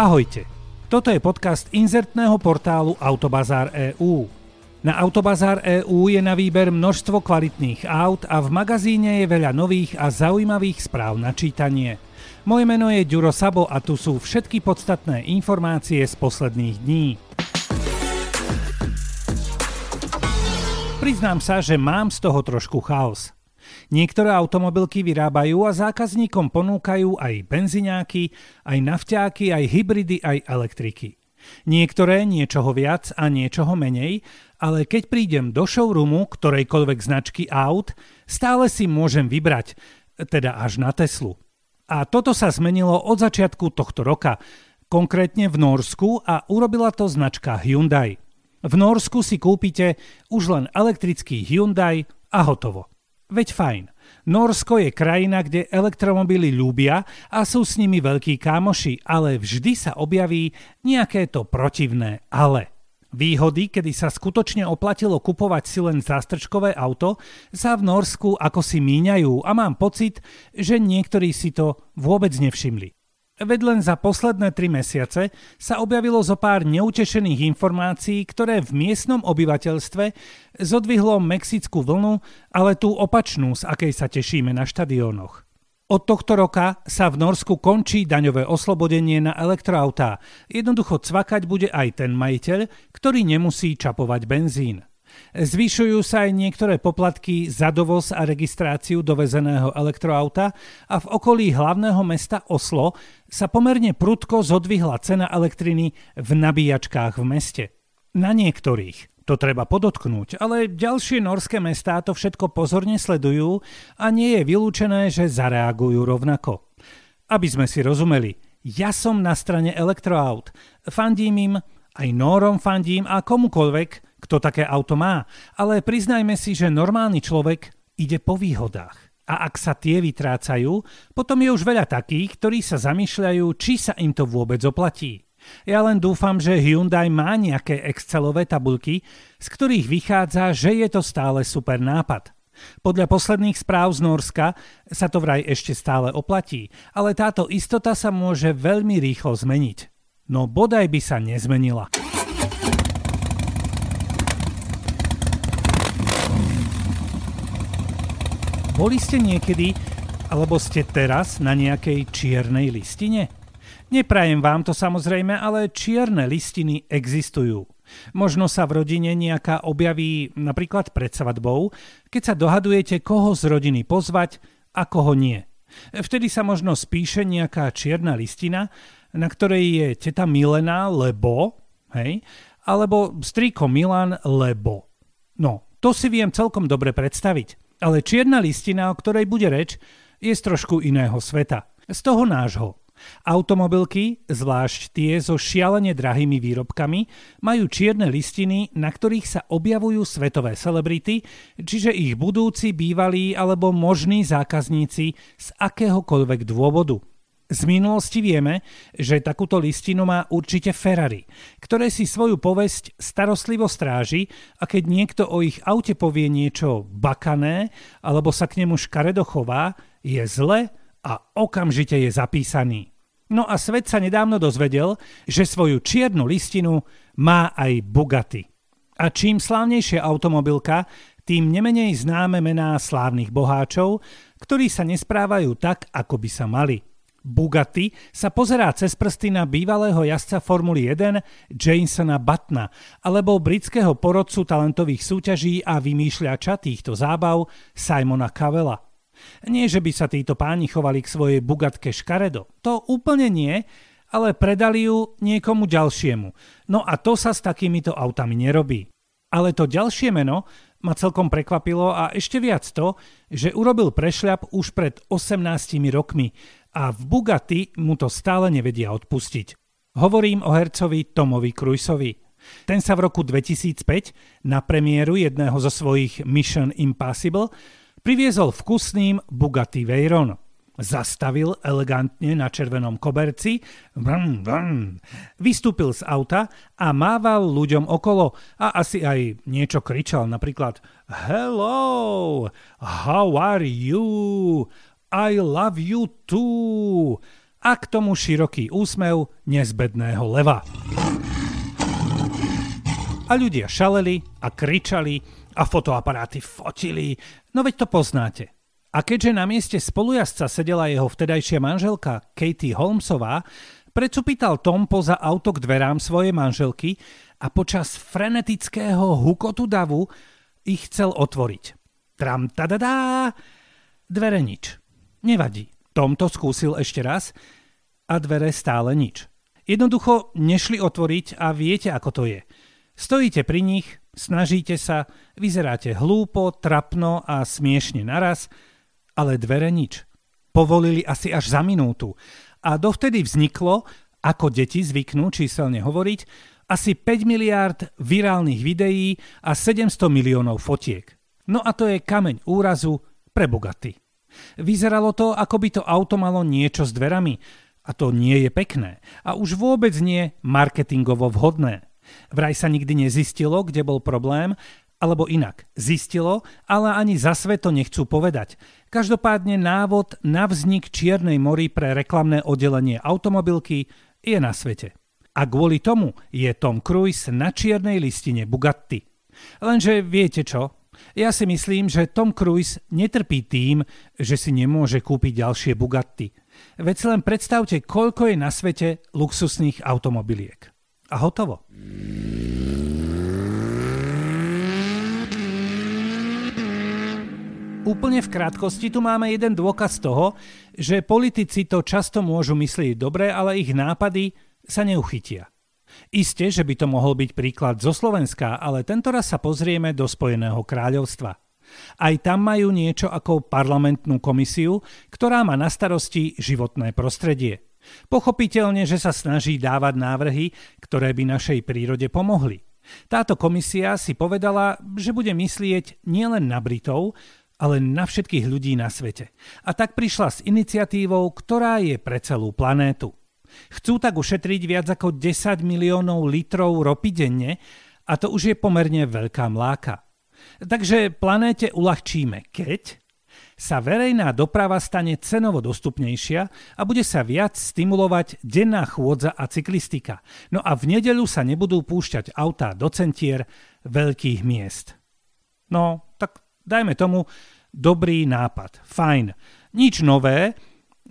Ahojte, toto je podcast inzertného portálu Autobazár EU. Na Autobazár EU je na výber množstvo kvalitných aut a v magazíne je veľa nových a zaujímavých správ na čítanie. Moje meno je Ďuro Sabo a tu sú všetky podstatné informácie z posledných dní. Priznám sa, že mám z toho trošku chaos. Niektoré automobilky vyrábajú a zákazníkom ponúkajú aj benziňáky, aj nafťáky, aj hybridy, aj elektriky. Niektoré niečoho viac a niečoho menej, ale keď prídem do showroomu ktorejkoľvek značky aut, stále si môžem vybrať, teda až na Teslu. A toto sa zmenilo od začiatku tohto roka, konkrétne v Norsku a urobila to značka Hyundai. V Norsku si kúpite už len elektrický Hyundai a hotovo. Veď fajn. Norsko je krajina, kde elektromobily ľúbia a sú s nimi veľkí kámoši, ale vždy sa objaví nejaké to protivné ale. Výhody, kedy sa skutočne oplatilo kupovať si len zástrčkové auto, sa v Norsku ako si míňajú a mám pocit, že niektorí si to vôbec nevšimli. Veď len za posledné tri mesiace sa objavilo zo pár neutešených informácií, ktoré v miestnom obyvateľstve zodvihlo mexickú vlnu, ale tú opačnú, z akej sa tešíme na štadiónoch. Od tohto roka sa v Norsku končí daňové oslobodenie na elektroautá. Jednoducho cvakať bude aj ten majiteľ, ktorý nemusí čapovať benzín. Zvyšujú sa aj niektoré poplatky za dovoz a registráciu dovezeného elektroauta a v okolí hlavného mesta Oslo sa pomerne prudko zodvihla cena elektriny v nabíjačkách v meste. Na niektorých, to treba podotknúť, ale ďalšie norské mestá to všetko pozorne sledujú a nie je vylúčené, že zareagujú rovnako. Aby sme si rozumeli, ja som na strane elektroaut. Fandím im, aj Nórom fandím a komukoľvek, kto také auto má, ale priznajme si, že normálny človek ide po výhodách. A ak sa tie vytrácajú, potom je už veľa takých, ktorí sa zamýšľajú, či sa im to vôbec oplatí. Ja len dúfam, že Hyundai má nejaké Excelové tabulky, z ktorých vychádza, že je to stále super nápad. Podľa posledných správ z Norska sa to vraj ešte stále oplatí, ale táto istota sa môže veľmi rýchlo zmeniť. No bodaj by sa nezmenila. Boli ste niekedy, alebo ste teraz na nejakej čiernej listine? Neprajem vám to samozrejme, ale čierne listiny existujú. Možno sa v rodine nejaká objaví napríklad pred svadbou, keď sa dohadujete, koho z rodiny pozvať a koho nie. Vtedy sa možno spíše nejaká čierna listina, na ktorej je teta Milená, lebo, hej, alebo strýko Milan, lebo. No, to si viem celkom dobre predstaviť. Ale čierna listina, o ktorej bude reč, je z trošku iného sveta. Z toho nášho. Automobilky, zvlášť tie so šialene drahými výrobkami, majú čierne listiny, na ktorých sa objavujú svetové celebrity, čiže ich budúci, bývalí alebo možní zákazníci z akéhokoľvek dôvodu. Z minulosti vieme, že takúto listinu má určite Ferrari, ktoré si svoju povesť starostlivo stráži a keď niekto o ich aute povie niečo bakané alebo sa k nemu škaredo chová, je zle a okamžite je zapísaný. No a svet sa nedávno dozvedel, že svoju čiernu listinu má aj Bugatti. A čím slávnejšia automobilka, tým nemenej známe mená slávnych boháčov, ktorí sa nesprávajú tak, ako by sa mali – Bugatti sa pozerá cez prsty na bývalého jazdca Formuly 1 Jasona Buttona alebo britského porodcu talentových súťaží a vymýšľača týchto zábav Simona Cavella. Nie, že by sa títo páni chovali k svojej Bugatke škaredo. To úplne nie, ale predali ju niekomu ďalšiemu. No a to sa s takýmito autami nerobí. Ale to ďalšie meno ma celkom prekvapilo a ešte viac to, že urobil prešľap už pred 18 rokmi a v Bugatti mu to stále nevedia odpustiť. Hovorím o hercovi Tomovi Cruiseovi. Ten sa v roku 2005 na premiéru jedného zo svojich Mission Impossible priviezol vkusným Bugatti Veyron. Zastavil elegantne na červenom koberci, vrum, vrum, vystúpil z auta a mával ľuďom okolo a asi aj niečo kričal, napríklad Hello, how are you? I love you too. a k tomu široký úsmev nezbedného leva. A ľudia šaleli a kričali a fotoaparáty fotili, no veď to poznáte. A keďže na mieste spolujazca sedela jeho vtedajšia manželka Katie Holmesová, precupítal Tom poza auto k dverám svojej manželky a počas frenetického hukotu davu ich chcel otvoriť. Tram tadadá! Dvere nič. Nevadí. Tom to skúsil ešte raz a dvere stále nič. Jednoducho nešli otvoriť a viete, ako to je. Stojíte pri nich, snažíte sa, vyzeráte hlúpo, trapno a smiešne naraz, ale dvere nič. Povolili asi až za minútu. A dovtedy vzniklo, ako deti zvyknú číselne hovoriť, asi 5 miliárd virálnych videí a 700 miliónov fotiek. No a to je kameň úrazu pre Bugatti. Vyzeralo to, ako by to auto malo niečo s dverami. A to nie je pekné. A už vôbec nie marketingovo vhodné. Vraj sa nikdy nezistilo, kde bol problém, alebo inak, zistilo, ale ani za to nechcú povedať. Každopádne návod na vznik Čiernej mori pre reklamné oddelenie automobilky je na svete. A kvôli tomu je Tom Cruise na čiernej listine Bugatti. Lenže viete čo? Ja si myslím, že Tom Cruise netrpí tým, že si nemôže kúpiť ďalšie Bugatti. Veď si len predstavte, koľko je na svete luxusných automobiliek. A hotovo. Úplne v krátkosti tu máme jeden dôkaz toho, že politici to často môžu myslieť dobre, ale ich nápady sa neuchytia. Isté, že by to mohol byť príklad zo Slovenska, ale tento raz sa pozrieme do Spojeného kráľovstva. Aj tam majú niečo ako parlamentnú komisiu, ktorá má na starosti životné prostredie. Pochopiteľne, že sa snaží dávať návrhy, ktoré by našej prírode pomohli. Táto komisia si povedala, že bude myslieť nielen na Britov, ale na všetkých ľudí na svete. A tak prišla s iniciatívou, ktorá je pre celú planétu. Chcú tak ušetriť viac ako 10 miliónov litrov ropy denne a to už je pomerne veľká mláka. Takže planéte uľahčíme, keď sa verejná doprava stane cenovo dostupnejšia a bude sa viac stimulovať denná chôdza a cyklistika. No a v nedeľu sa nebudú púšťať autá do centier veľkých miest. No, tak dajme tomu dobrý nápad. Fajn. Nič nové,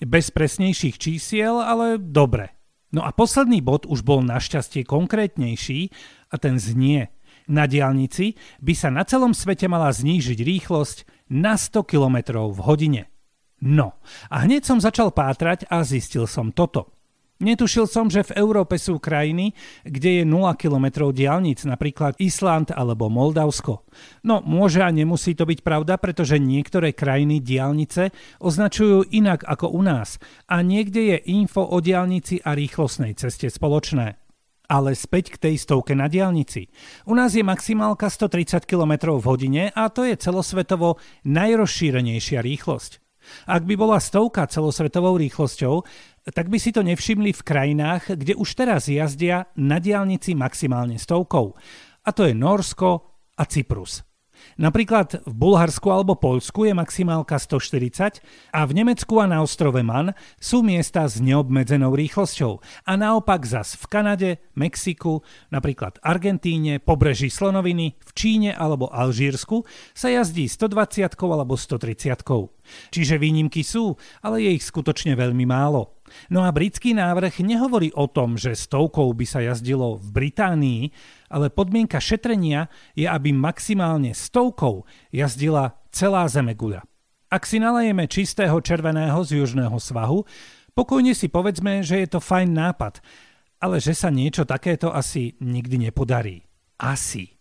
bez presnejších čísiel, ale dobre. No a posledný bod už bol našťastie konkrétnejší a ten znie. Na diálnici by sa na celom svete mala znížiť rýchlosť na 100 km v hodine. No, a hneď som začal pátrať a zistil som toto. Netušil som, že v Európe sú krajiny, kde je 0 km diálnic, napríklad Island alebo Moldavsko. No, môže a nemusí to byť pravda, pretože niektoré krajiny diálnice označujú inak ako u nás a niekde je info o diálnici a rýchlosnej ceste spoločné. Ale späť k tej stovke na diálnici. U nás je maximálka 130 km v hodine a to je celosvetovo najrozšírenejšia rýchlosť. Ak by bola stovka celosvetovou rýchlosťou, tak by si to nevšimli v krajinách, kde už teraz jazdia na diálnici maximálne stovkou. A to je Norsko a Cyprus. Napríklad v Bulharsku alebo Poľsku je maximálka 140 a v Nemecku a na ostrove Man sú miesta s neobmedzenou rýchlosťou. A naopak zas v Kanade, Mexiku, napríklad Argentíne, pobreží Slonoviny, v Číne alebo Alžírsku sa jazdí 120 alebo 130. Čiže výnimky sú, ale je ich skutočne veľmi málo. No a britský návrh nehovorí o tom, že stovkou by sa jazdilo v Británii, ale podmienka šetrenia je, aby maximálne stovkou jazdila celá zemeguľa. Ak si nalejeme čistého červeného z južného svahu, pokojne si povedzme, že je to fajn nápad, ale že sa niečo takéto asi nikdy nepodarí. Asi.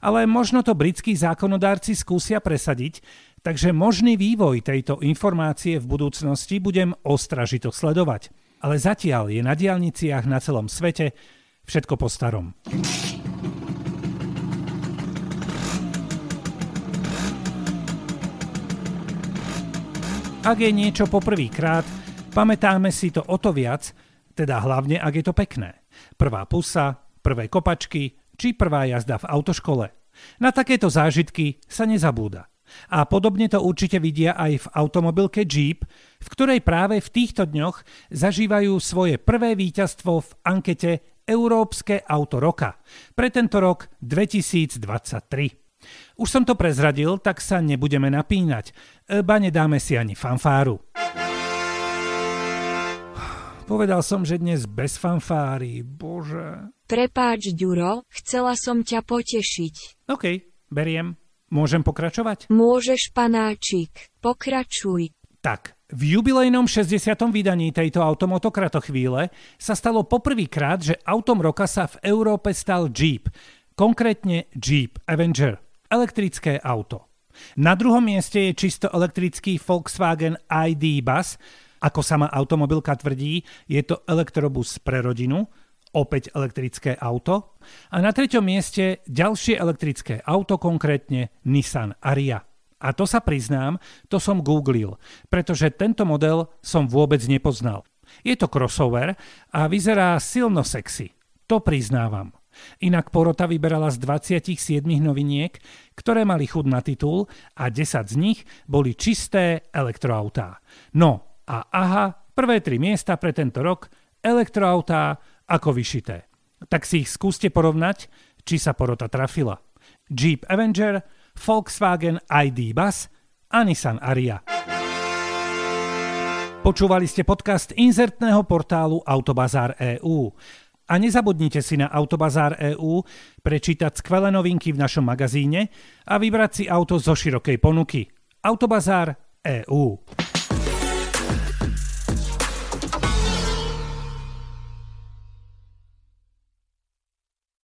Ale možno to britskí zákonodárci skúsia presadiť, takže možný vývoj tejto informácie v budúcnosti budem ostražito sledovať. Ale zatiaľ je na diálniciach na celom svete všetko po starom. Ak je niečo poprvýkrát, pamätáme si to o to viac, teda hlavne ak je to pekné. Prvá pusa, prvé kopačky či prvá jazda v autoškole. Na takéto zážitky sa nezabúda. A podobne to určite vidia aj v automobilke Jeep, v ktorej práve v týchto dňoch zažívajú svoje prvé víťazstvo v ankete Európske auto roka pre tento rok 2023. Už som to prezradil, tak sa nebudeme napínať, ba nedáme si ani fanfáru. Povedal som, že dnes bez fanfáry, bože. Prepáč, Ďuro, chcela som ťa potešiť. OK, beriem. Môžem pokračovať? Môžeš, panáčik, pokračuj. Tak, v jubilejnom 60. vydaní tejto automotokrato chvíle sa stalo poprvýkrát, že autom roka sa v Európe stal Jeep, konkrétne Jeep Avenger, elektrické auto. Na druhom mieste je čisto elektrický Volkswagen ID Bus, ako sama automobilka tvrdí, je to elektrobus pre rodinu, opäť elektrické auto. A na treťom mieste ďalšie elektrické auto, konkrétne Nissan Aria. A to sa priznám, to som googlil, pretože tento model som vôbec nepoznal. Je to crossover a vyzerá silno sexy. To priznávam. Inak porota vyberala z 27 noviniek, ktoré mali chud na titul a 10 z nich boli čisté elektroautá. No a aha, prvé tri miesta pre tento rok elektroautá ako vyšité. Tak si ich skúste porovnať, či sa porota trafila. Jeep Avenger, Volkswagen ID Bus a Nissan Aria. Počúvali ste podcast inzertného portálu Autobazár EU. A nezabudnite si na Autobazár EU prečítať skvelé novinky v našom magazíne a vybrať si auto zo širokej ponuky. Autobazár EU.